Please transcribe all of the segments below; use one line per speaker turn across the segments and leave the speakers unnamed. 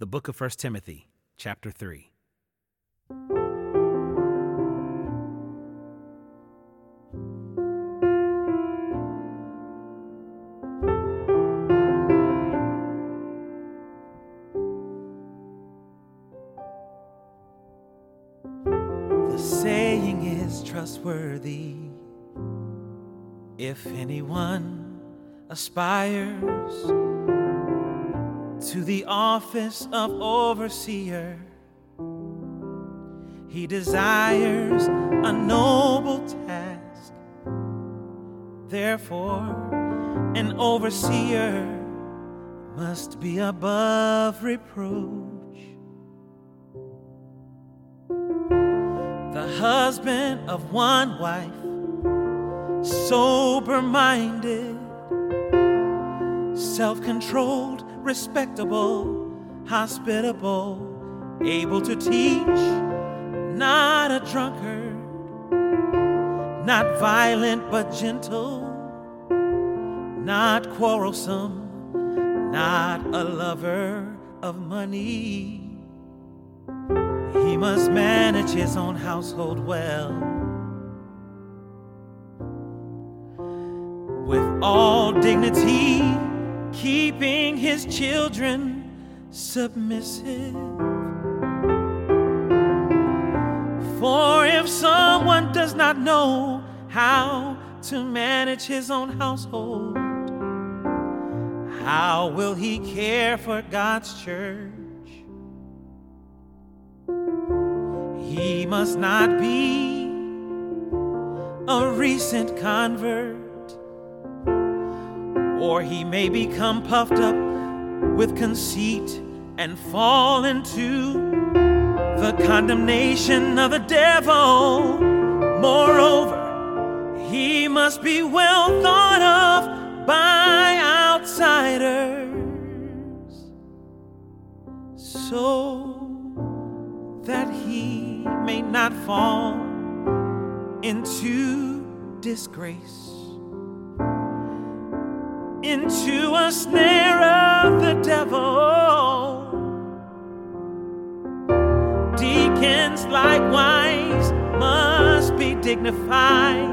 The book of 1 Timothy, chapter 3.
The saying is trustworthy. If anyone aspires to the office of overseer, he desires a noble task. Therefore, an overseer must be above reproach. the husband of one wife, sober minded, self controlled, respectable, hospitable, able to teach, not a drunkard, not violent but gentle, not quarrelsome, not a lover of money. He must manage his own household well. With all dignity, keeping his children submissive. For if someone does not know how to manage his own household, how will he care for God's church? He must not be a recent convert, or he may become puffed up with conceit and fall into the condemnation of the devil. Moreover, he must be well thought of by outsiders. So that he may not fall into disgrace, into a snare of the devil. Deacons likewise must be dignified,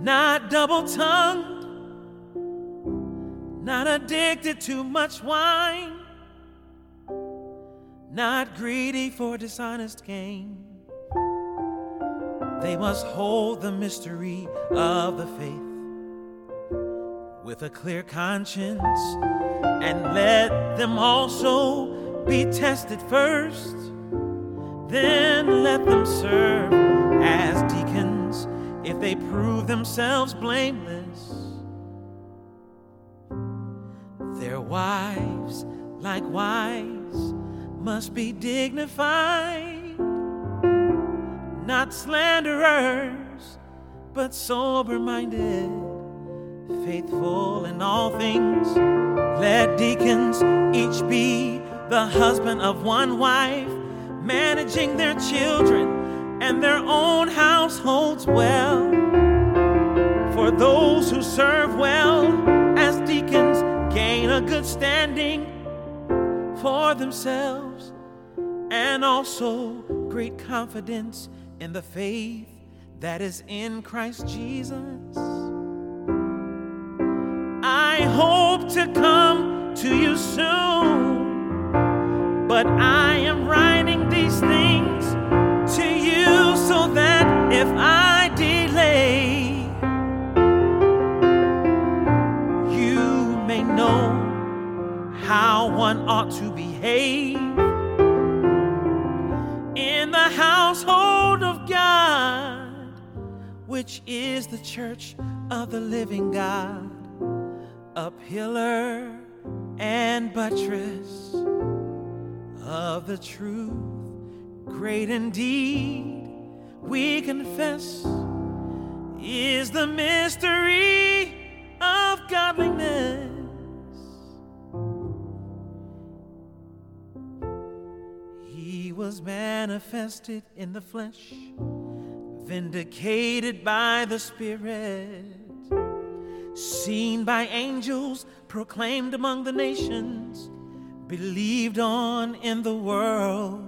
not double tongued, not addicted to much wine not greedy for dishonest gain. They must hold the mystery of the faith with a clear conscience and let them also be tested first. Then let them serve as deacons if they prove themselves blameless. Their wives, likewise, must be dignified, not slanderers, but sober minded, faithful in all things. Let deacons each be the husband of one wife, managing their children and their own households well. For those who serve well as deacons gain a good standing for themselves and also great confidence in the faith that is in Christ Jesus. To come to you soon, but I am writing these things to you so that if I delay, you may know how one ought to behave. In the household of God, which is the church of the living God, a pillar and buttress of the truth. Great indeed, we confess, is the mystery of godliness. He was manifested in the flesh, vindicated by the Spirit, seen by angels, proclaimed among the nations, believed on in the world,